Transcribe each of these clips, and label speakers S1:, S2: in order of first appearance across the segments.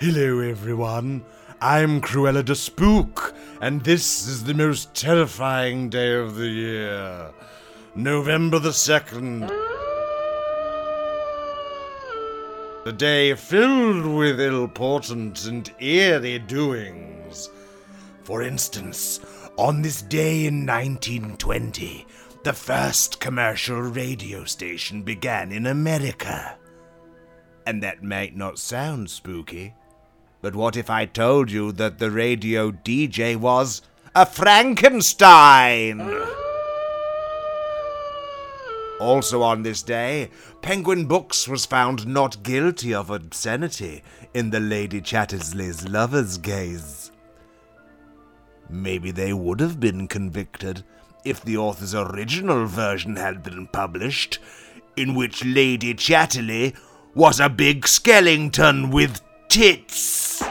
S1: Hello, everyone. I'm Cruella de Spook, and this is the most terrifying day of the year. November the 2nd. A day filled with ill-portent and eerie doings. For instance, on this day in 1920, the first commercial radio station began in America. And that might not sound spooky, but what if I told you that the radio DJ was a Frankenstein? Also on this day, Penguin Books was found not guilty of obscenity in the Lady Chatterley's lover's gaze. Maybe they would have been convicted if the author's original version had been published, in which Lady Chatterley was a big skeleton with tits.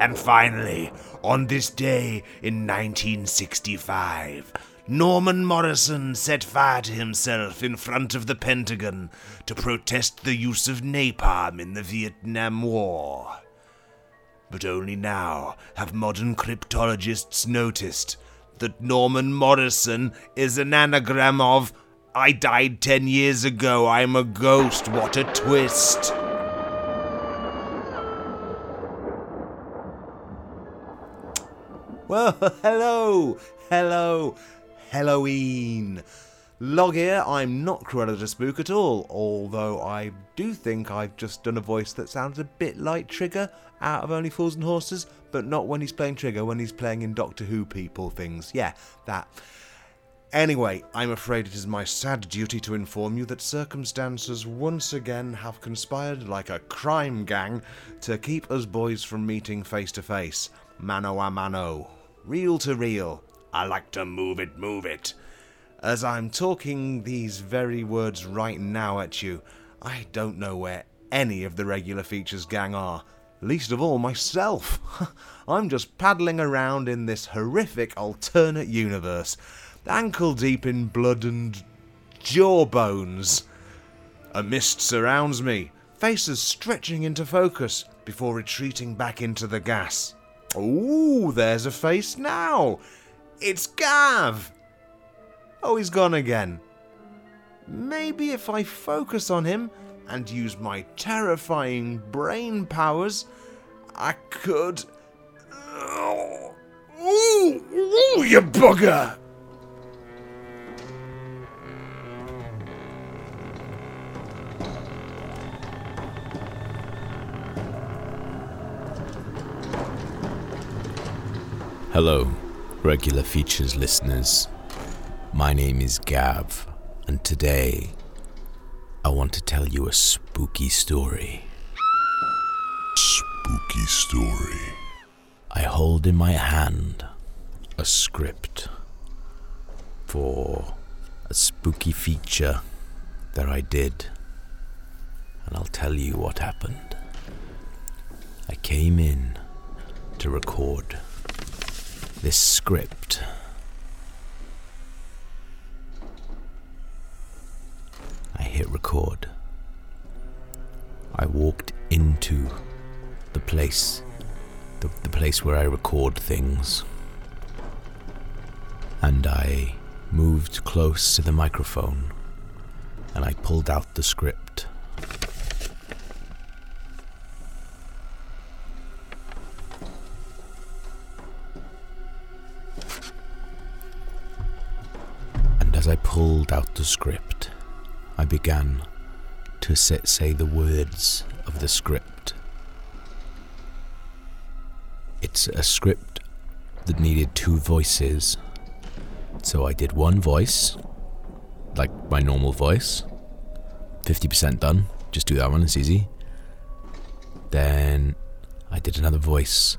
S1: And finally, on this day in 1965, Norman Morrison set fire to himself in front of the Pentagon to protest the use of napalm in the Vietnam War. But only now have modern cryptologists noticed that Norman Morrison is an anagram of I died ten years ago, I'm a ghost, what a twist. Well, hello, hello, Halloween. Log here, I'm not Cruella de Spook at all, although I do think I've just done a voice that sounds a bit like Trigger out of Only Fools and Horses, but not when he's playing Trigger, when he's playing in Doctor Who people things. Yeah, that. Anyway, I'm afraid it is my sad duty to inform you that circumstances once again have conspired like a crime gang to keep us boys from meeting face to face, mano a mano, reel to reel. I like to move it, move it. As I'm talking these very words right now at you, I don't know where any of the regular features gang are. Least of all myself. I'm just paddling around in this horrific alternate universe ankle deep in blood and jawbones. A mist surrounds me, faces stretching into focus before retreating back into the gas. Ooh, there's a face now. It's Gav. Oh, he's gone again. Maybe if I focus on him and use my terrifying brain powers, I could. Oh, ooh, ooh, you bugger!
S2: Hello, regular features listeners. My name is Gav, and today I want to tell you a spooky story.
S3: Spooky story.
S2: I hold in my hand a script for a spooky feature that I did, and I'll tell you what happened. I came in to record this script. I hit record. I walked into the place, the, the place where I record things, and I moved close to the microphone and I pulled out the script. As I pulled out the script, I began to sit, say the words of the script. It's a script that needed two voices. So I did one voice, like my normal voice. 50% done. Just do that one, it's easy. Then I did another voice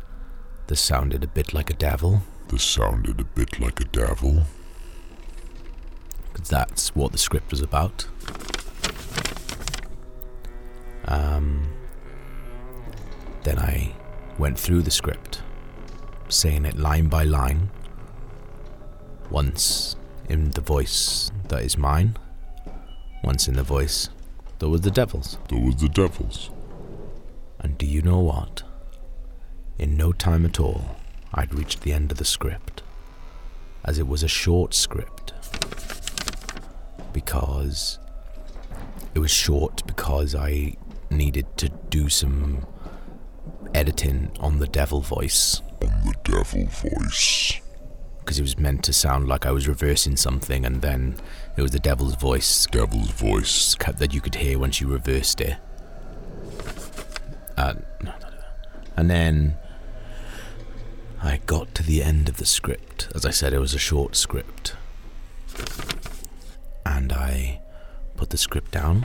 S2: that sounded a bit like a devil.
S3: This sounded a bit like a devil.
S2: Because that's what the script was about. Um, then I went through the script, saying it line by line, once in the voice that is mine, once in the voice that was the devils.
S3: There was the devils.
S2: And do you know what? In no time at all, I'd reached the end of the script, as it was a short script. Because it was short because I needed to do some editing on the devil voice
S3: On the devil voice.
S2: because it was meant to sound like I was reversing something, and then it was the devil's voice
S3: Devil's voice.
S2: that you could hear when you reversed it. Uh. And then I got to the end of the script. As I said, it was a short script. And I put the script down.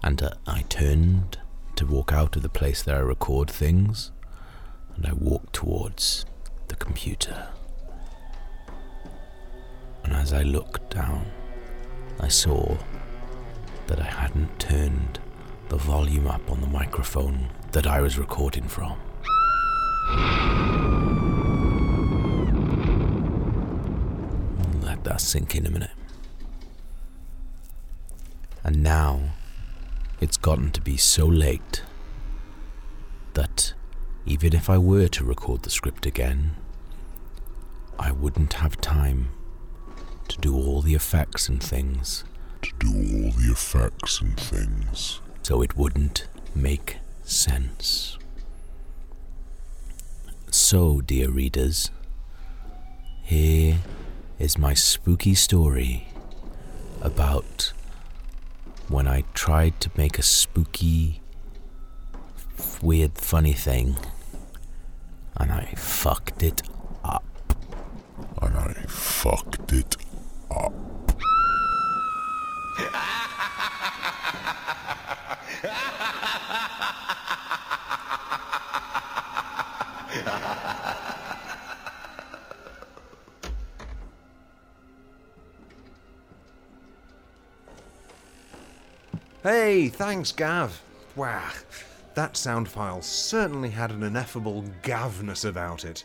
S2: And uh, I turned to walk out of the place that I record things. And I walked towards the computer. And as I looked down, I saw that I hadn't turned the volume up on the microphone that I was recording from. That sink in a minute. And now it's gotten to be so late that even if I were to record the script again, I wouldn't have time to do all the effects and things,
S3: To do all the effects and things.
S2: so it wouldn't make sense. So, dear readers, here is my spooky story about when I tried to make a spooky, weird, funny thing and I fucked it up.
S3: And I fucked it up.
S1: Hey, thanks, Gav. Wow, that sound file certainly had an ineffable Gavness about it.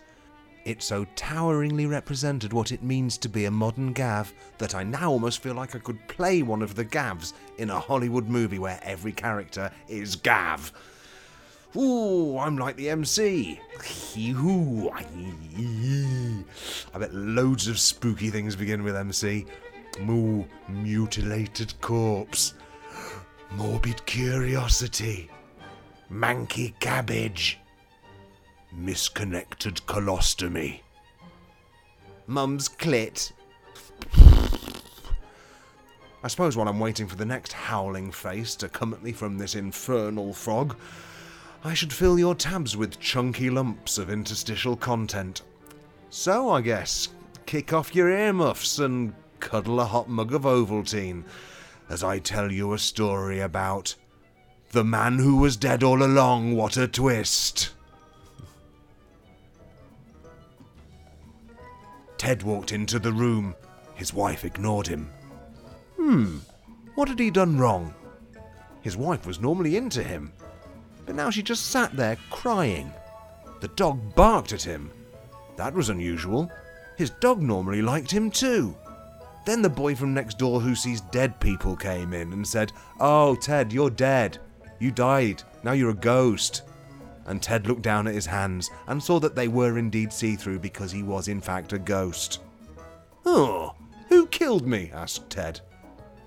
S1: It so toweringly represented what it means to be a modern Gav that I now almost feel like I could play one of the Gavs in a Hollywood movie where every character is Gav. Ooh, I'm like the MC. I bet loads of spooky things begin with MC. Moo, mutilated corpse. Morbid curiosity. Manky cabbage. Misconnected colostomy. Mum's clit. I suppose while I'm waiting for the next howling face to come at me from this infernal frog, I should fill your tabs with chunky lumps of interstitial content. So, I guess, kick off your earmuffs and cuddle a hot mug of Ovaltine as I tell you a story about the man who was dead all along. What a twist! Ted walked into the room. His wife ignored him. Hmm, what had he done wrong? His wife was normally into him, but now she just sat there crying. The dog barked at him. That was unusual. His dog normally liked him too. Then the boy from next door who sees dead people came in and said, Oh, Ted, you're dead. You died. Now you're a ghost. And Ted looked down at his hands and saw that they were indeed see through because he was in fact a ghost. Oh, who killed me? asked Ted.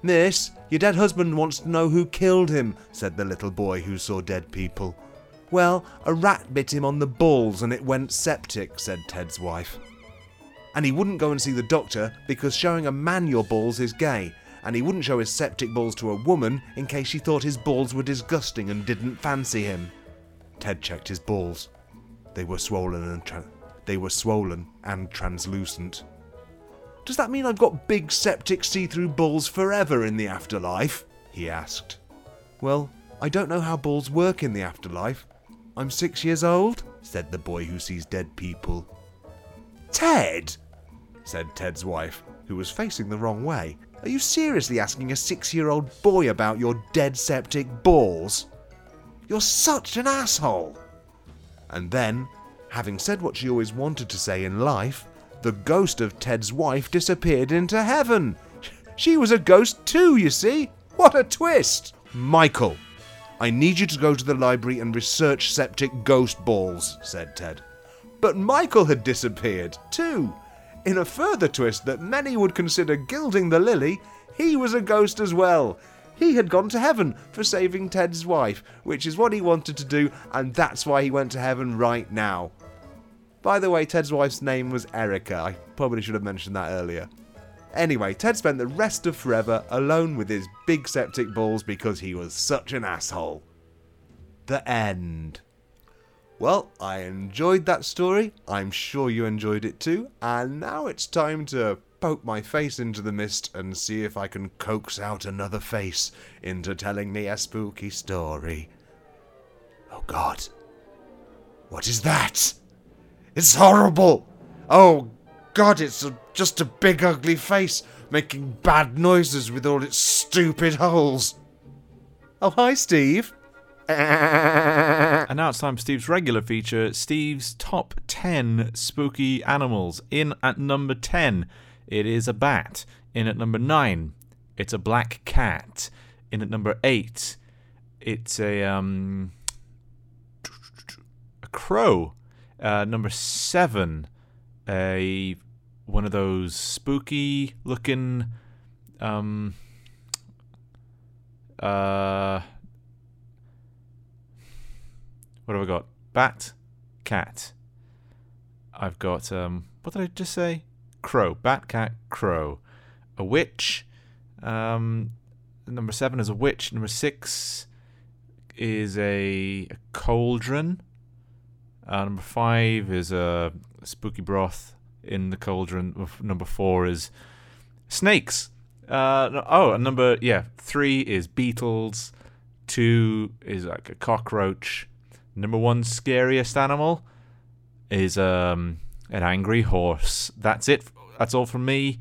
S1: Miss, your dead husband wants to know who killed him, said the little boy who saw dead people. Well, a rat bit him on the balls and it went septic, said Ted's wife. And he wouldn't go and see the doctor because showing a man your balls is gay, and he wouldn't show his septic balls to a woman in case she thought his balls were disgusting and didn't fancy him. Ted checked his balls. They were swollen and tra- they were swollen and translucent. Does that mean I've got big septic see-through balls forever in the afterlife? he asked. Well, I don't know how balls work in the afterlife. I'm six years old, said the boy who sees dead people. Ted, said Ted's wife, who was facing the wrong way. Are you seriously asking a six year old boy about your dead septic balls? You're such an asshole! And then, having said what she always wanted to say in life, the ghost of Ted's wife disappeared into heaven. She was a ghost too, you see? What a twist! Michael, I need you to go to the library and research septic ghost balls, said Ted. But Michael had disappeared, too. In a further twist that many would consider gilding the lily, he was a ghost as well. He had gone to heaven for saving Ted's wife, which is what he wanted to do, and that's why he went to heaven right now. By the way, Ted's wife's name was Erica. I probably should have mentioned that earlier. Anyway, Ted spent the rest of forever alone with his big septic balls because he was such an asshole. The end. Well, I enjoyed that story. I'm sure you enjoyed it too. And now it's time to poke my face into the mist and see if I can coax out another face into telling me a spooky story. Oh god. What is that? It's horrible! Oh god, it's a, just a big ugly face making bad noises with all its stupid holes. Oh, hi, Steve.
S4: And now it's time for Steve's regular feature Steve's top 10 spooky animals. In at number 10, it is a bat. In at number 9, it's a black cat. In at number 8, it's a um a crow. Uh, number 7, a one of those spooky looking um uh what have I got? Bat, cat. I've got um what did I just say? Crow, bat, cat, crow. A witch. Um number 7 is a witch. Number 6 is a, a cauldron. Uh, number 5 is a spooky broth in the cauldron. Number 4 is snakes. Uh, oh, and number yeah, three is beetles. Two is like a cockroach. Number one scariest animal is um an angry horse. That's it. That's all from me.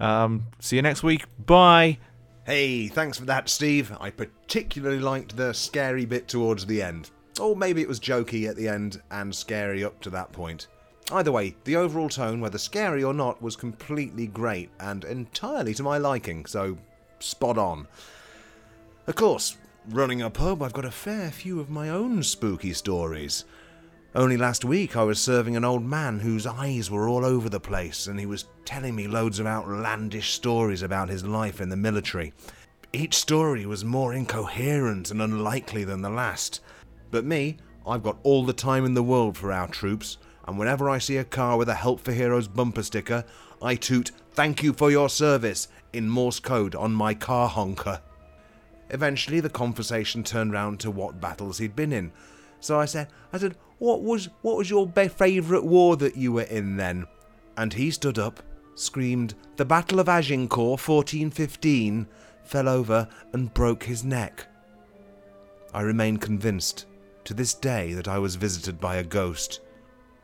S4: Um, see you next week. Bye.
S1: Hey, thanks for that, Steve. I particularly liked the scary bit towards the end. Or maybe it was jokey at the end and scary up to that point. Either way, the overall tone, whether scary or not, was completely great and entirely to my liking, so spot on. Of course, running a pub, I've got a fair few of my own spooky stories. Only last week I was serving an old man whose eyes were all over the place, and he was telling me loads of outlandish stories about his life in the military. Each story was more incoherent and unlikely than the last. But me, I've got all the time in the world for our troops, and whenever I see a car with a Help for Heroes bumper sticker, I toot, Thank you for your service, in Morse code on my car honker. Eventually, the conversation turned round to what battles he'd been in. So I said, I said, what was what was your be- favourite war that you were in then? And he stood up, screamed, The Battle of Agincourt, 1415, fell over and broke his neck. I remain convinced to this day that I was visited by a ghost,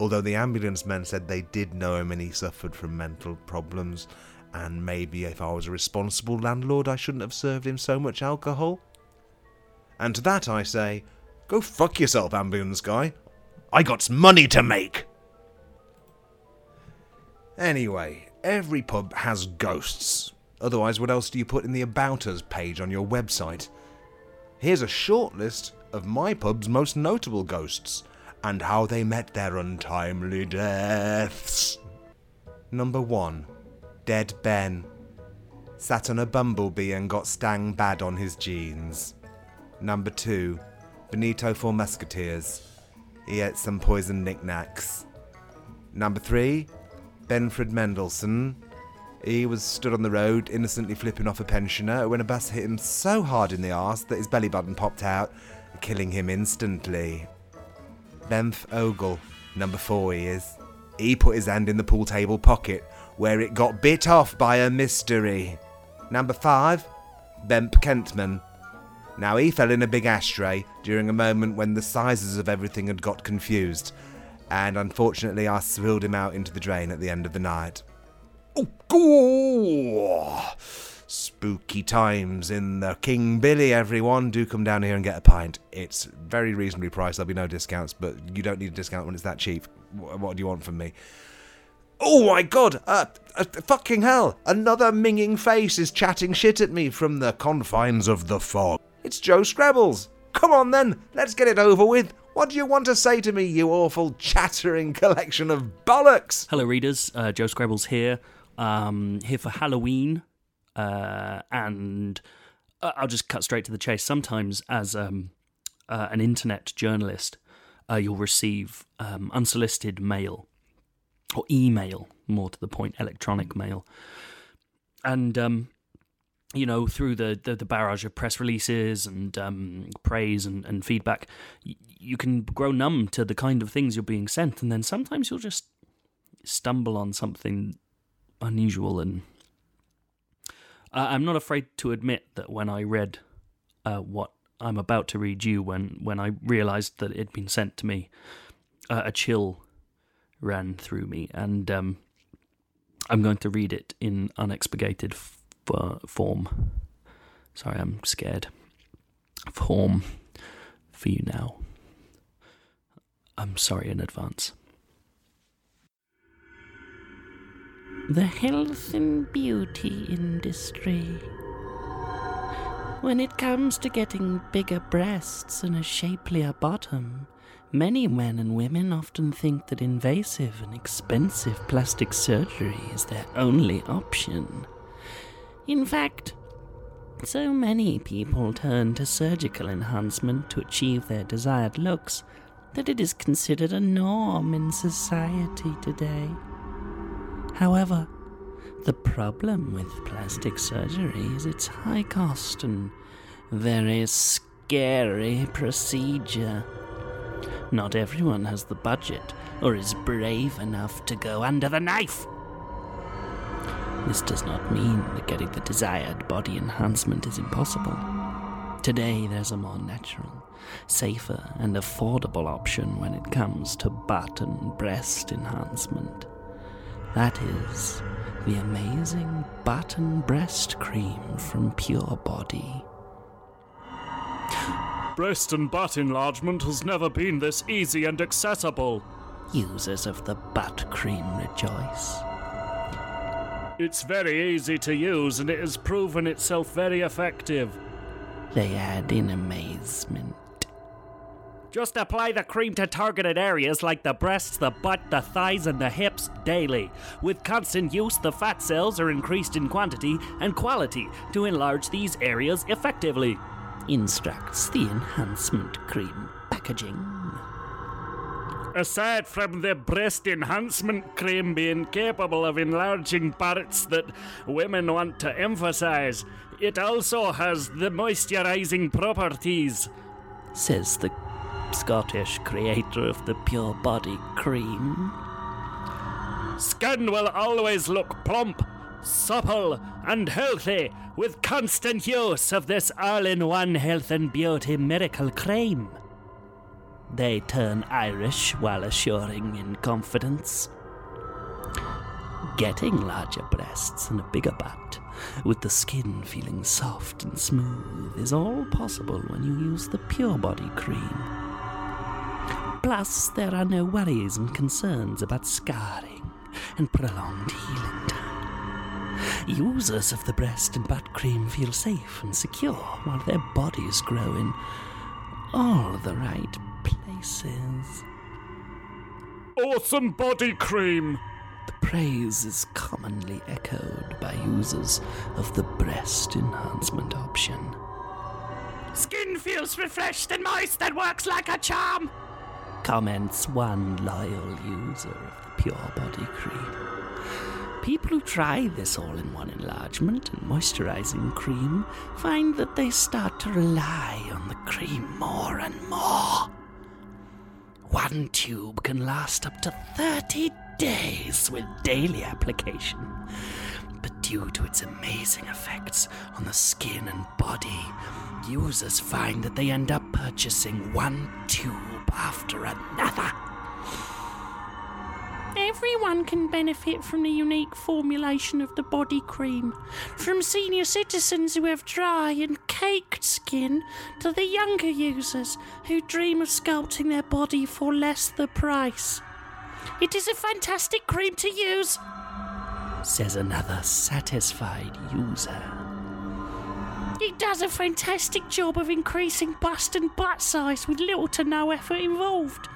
S1: although the ambulance men said they did know him and he suffered from mental problems, and maybe if I was a responsible landlord, I shouldn't have served him so much alcohol. And to that I say, Go fuck yourself, ambulance guy. I got money to make. Anyway, every pub has ghosts. Otherwise, what else do you put in the About Us page on your website? Here's a short list of my pub's most notable ghosts and how they met their untimely deaths. Number 1 Dead Ben. Sat on a bumblebee and got stang bad on his jeans. Number 2 Benito Four Musketeers. He ate some poisoned knickknacks. Number 3 Benfred Mendelssohn. He was stood on the road, innocently flipping off a pensioner, when a bus hit him so hard in the arse that his belly button popped out, killing him instantly. Benf Ogle, number four he is. He put his hand in the pool table pocket, where it got bit off by a mystery. Number five, Bemp Kentman. Now he fell in a big ashtray during a moment when the sizes of everything had got confused, and unfortunately I spilled him out into the drain at the end of the night. Oh, God. Spooky times in the King Billy, everyone. Do come down here and get a pint. It's very reasonably priced. There'll be no discounts, but you don't need a discount when it's that cheap. What do you want from me? Oh my god! Uh, uh, fucking hell! Another minging face is chatting shit at me from the confines of the fog. It's Joe Scrabbles. Come on then, let's get it over with. What do you want to say to me, you awful chattering collection of bollocks?
S5: Hello, readers. Uh, Joe Scrabbles here. Um, here for Halloween, uh, and uh, I'll just cut straight to the chase. Sometimes, as um, uh, an internet journalist, uh, you'll receive um, unsolicited mail or email, more to the point, electronic mail, and um, you know, through the, the, the, barrage of press releases and um, praise and, and feedback, y- you can grow numb to the kind of things you're being sent. And then sometimes you'll just stumble on something unusual. And I'm not afraid to admit that when I read uh, what I'm about to read you, when, when I realized that it had been sent to me, uh, a chill ran through me. And um, I'm going to read it in unexpurgated form. Sorry, I'm scared. Form for you now. I'm sorry in advance.
S6: The health and beauty industry. When it comes to getting bigger breasts and a shapelier bottom, many men and women often think that invasive and expensive plastic surgery is their only option. In fact, so many people turn to surgical enhancement to achieve their desired looks that it is considered a norm in society today. However, the problem with plastic surgery is its high cost and very scary procedure. Not everyone has the budget or is brave enough to go under the knife. This does not mean that getting the desired body enhancement is impossible. Today, there's a more natural, safer, and affordable option when it comes to butt and breast enhancement. That is the amazing butt and breast cream from Pure Body.
S7: Breast and butt enlargement has never been this easy and accessible.
S6: Users of the butt cream rejoice.
S7: It's very easy to use and it has proven itself very effective.
S6: They add in amazement.
S7: Just apply the cream to targeted areas like the breasts, the butt, the thighs, and the hips daily. With constant use, the fat cells are increased in quantity and quality to enlarge these areas effectively.
S6: Instructs the enhancement cream packaging.
S7: Aside from the breast enhancement cream being capable of enlarging parts that women want to emphasize, it also has the moisturizing properties.
S6: Says the Scottish creator of the Pure Body Cream.
S7: Skin will always look plump, supple, and healthy with constant use of this all in one health and beauty miracle cream.
S6: They turn Irish while assuring in confidence. Getting larger breasts and a bigger butt, with the skin feeling soft and smooth, is all possible when you use the Pure Body cream. Plus, there are no worries and concerns about scarring and prolonged healing. Users of the breast and butt cream feel safe and secure while their bodies grow in all the right places.
S7: Awesome body cream!
S6: The praise is commonly echoed by users of the breast enhancement option.
S7: Skin feels refreshed and moist and works like a charm!
S6: Comments one loyal user of the Pure Body Cream. People who try this all in one enlargement and moisturizing cream find that they start to rely on the cream more and more. One tube can last up to 30 days with daily application. But due to its amazing effects on the skin and body, users find that they end up purchasing one tube after another.
S8: Everyone can benefit from the unique formulation of the body cream, from senior citizens who have dry and caked skin to the younger users who dream of sculpting their body for less the price.
S6: It is a fantastic cream to use, says another satisfied user. It does a fantastic job of increasing bust and butt size with little to no effort involved.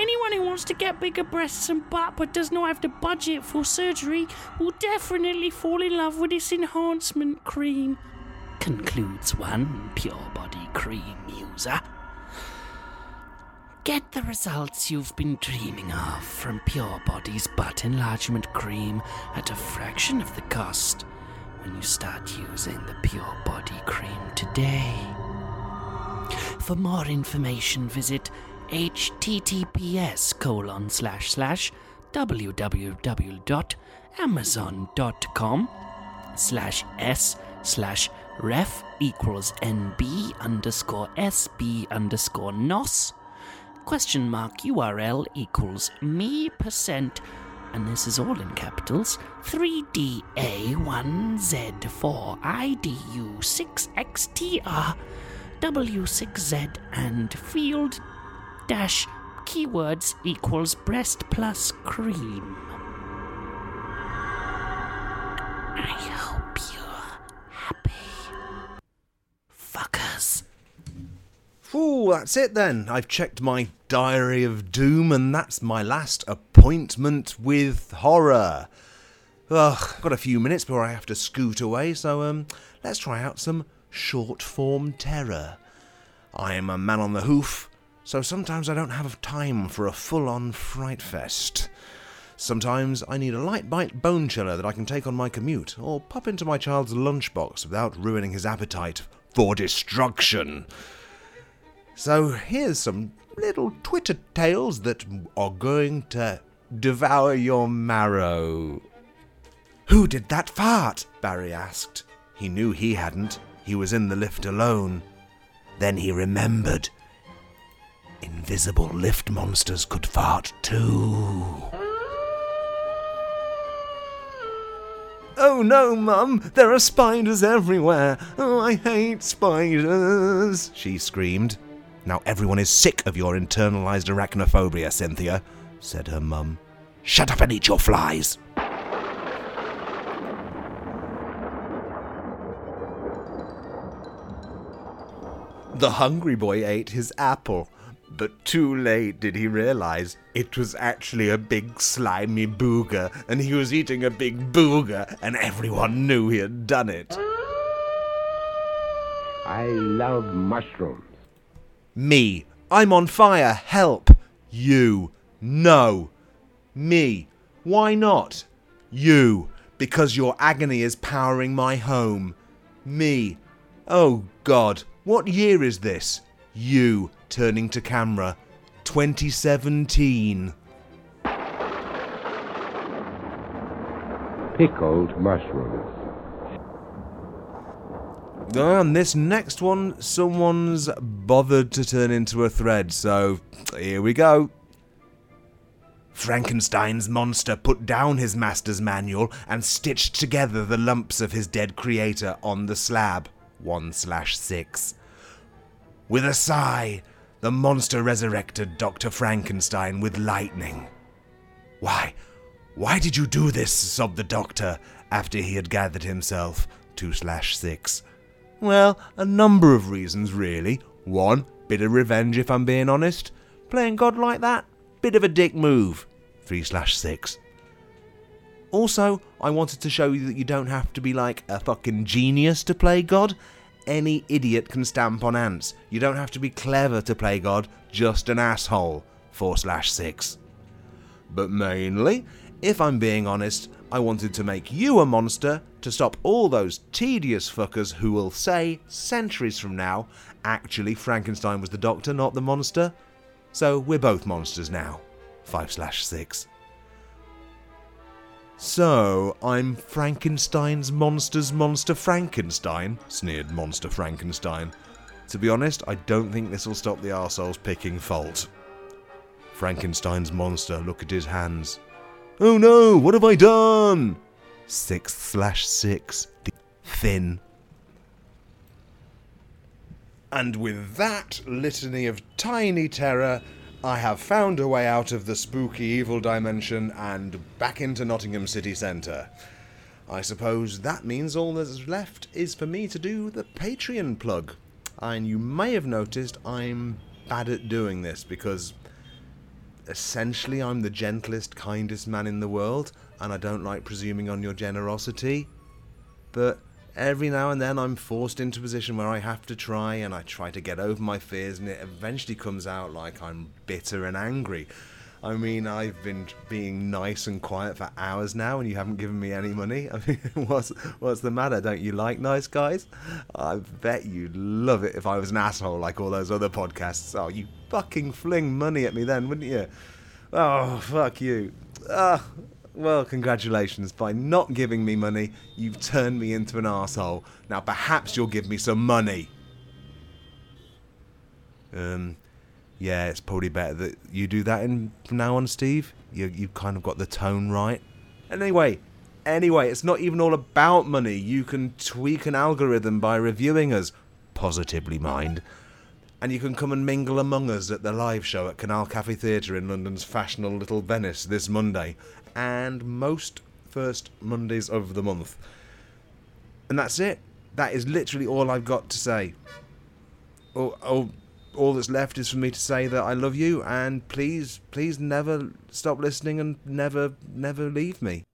S6: Anyone who wants to get bigger breasts and butt but does not have the budget for surgery will definitely fall in love with this enhancement cream, concludes one pure body cream user. Get the results you've been dreaming of from Pure Body's butt enlargement cream at a fraction of the cost when you start using the Pure Body cream today. For more information, visit https colon slash slash www.amazon.com slash s slash ref equals nb underscore sb underscore nos question mark url equals me percent and this is all in capitals. 3da1z4idu6xtr w6z and field dash keywords equals breast plus cream. I hope you're happy. Fuckers.
S1: Ooh, that's it then. I've checked my diary of doom, and that's my last appointment with horror. Ugh, got a few minutes before I have to scoot away, so um, let's try out some short form terror. I am a man on the hoof, so sometimes I don't have time for a full on fright fest. Sometimes I need a light bite bone chiller that I can take on my commute, or pop into my child's lunchbox without ruining his appetite for destruction. So here's some little Twitter tales that are going to devour your marrow. Who did that fart? Barry asked. He knew he hadn't. He was in the lift alone. Then he remembered. Invisible lift monsters could fart too. Oh no, Mum! There are spiders everywhere! Oh, I hate spiders! She screamed. Now everyone is sick of your internalized arachnophobia, Cynthia, said her mum. Shut up and eat your flies! The hungry boy ate his apple, but too late did he realize it was actually a big slimy booger, and he was eating a big booger, and everyone knew he had done it.
S9: I love mushrooms.
S1: Me. I'm on fire. Help. You. No. Me. Why not? You. Because your agony is powering my home. Me. Oh God. What year is this? You. Turning to camera. 2017.
S9: Pickled mushrooms.
S1: Ah, and this next one, someone's bothered to turn into a thread, so here we go. Frankenstein's monster put down his master's manual and stitched together the lumps of his dead creator on the slab. 1 slash 6. With a sigh, the monster resurrected Dr. Frankenstein with lightning. Why, why did you do this? sobbed the doctor after he had gathered himself. 2 slash 6. Well, a number of reasons, really. One, bit of revenge if I'm being honest. Playing God like that, bit of a dick move. 3 slash 6. Also, I wanted to show you that you don't have to be like a fucking genius to play God. Any idiot can stamp on ants. You don't have to be clever to play God, just an asshole. 4 slash 6. But mainly, if I'm being honest, I wanted to make you a monster to stop all those tedious fuckers who will say, centuries from now, actually Frankenstein was the doctor, not the monster. So we're both monsters now. 5 slash 6. So, I'm Frankenstein's monster's monster Frankenstein, sneered Monster Frankenstein. To be honest, I don't think this will stop the arseholes picking fault. Frankenstein's monster look at his hands. Oh no, what have I done? 6 slash 6. the Thin. And with that litany of tiny terror, I have found a way out of the spooky evil dimension and back into Nottingham City Centre. I suppose that means all that's left is for me to do the Patreon plug. And you may have noticed I'm bad at doing this because essentially I'm the gentlest, kindest man in the world, and I don't like presuming on your generosity. But every now and then I'm forced into a position where I have to try, and I try to get over my fears, and it eventually comes out like I'm bitter and angry. I mean, I've been being nice and quiet for hours now, and you haven't given me any money. I mean, what's what's the matter? Don't you like nice guys? I bet you'd love it if I was an asshole like all those other podcasts. Oh, you fucking fling money at me then, wouldn't you? Oh, fuck you. Ah, well, congratulations. By not giving me money, you've turned me into an asshole. Now, perhaps you'll give me some money. Um, yeah, it's probably better that you do that in, from now on, Steve. You you've kind of got the tone right. Anyway, anyway, it's not even all about money. You can tweak an algorithm by reviewing us, positively mind. And you can come and mingle among us at the live show at Canal Cafe Theatre in London's fashionable Little Venice this Monday, and most first Mondays of the month. And that's it. That is literally all I've got to say. Oh, oh, all that's left is for me to say that I love you, and please, please never stop listening and never, never leave me.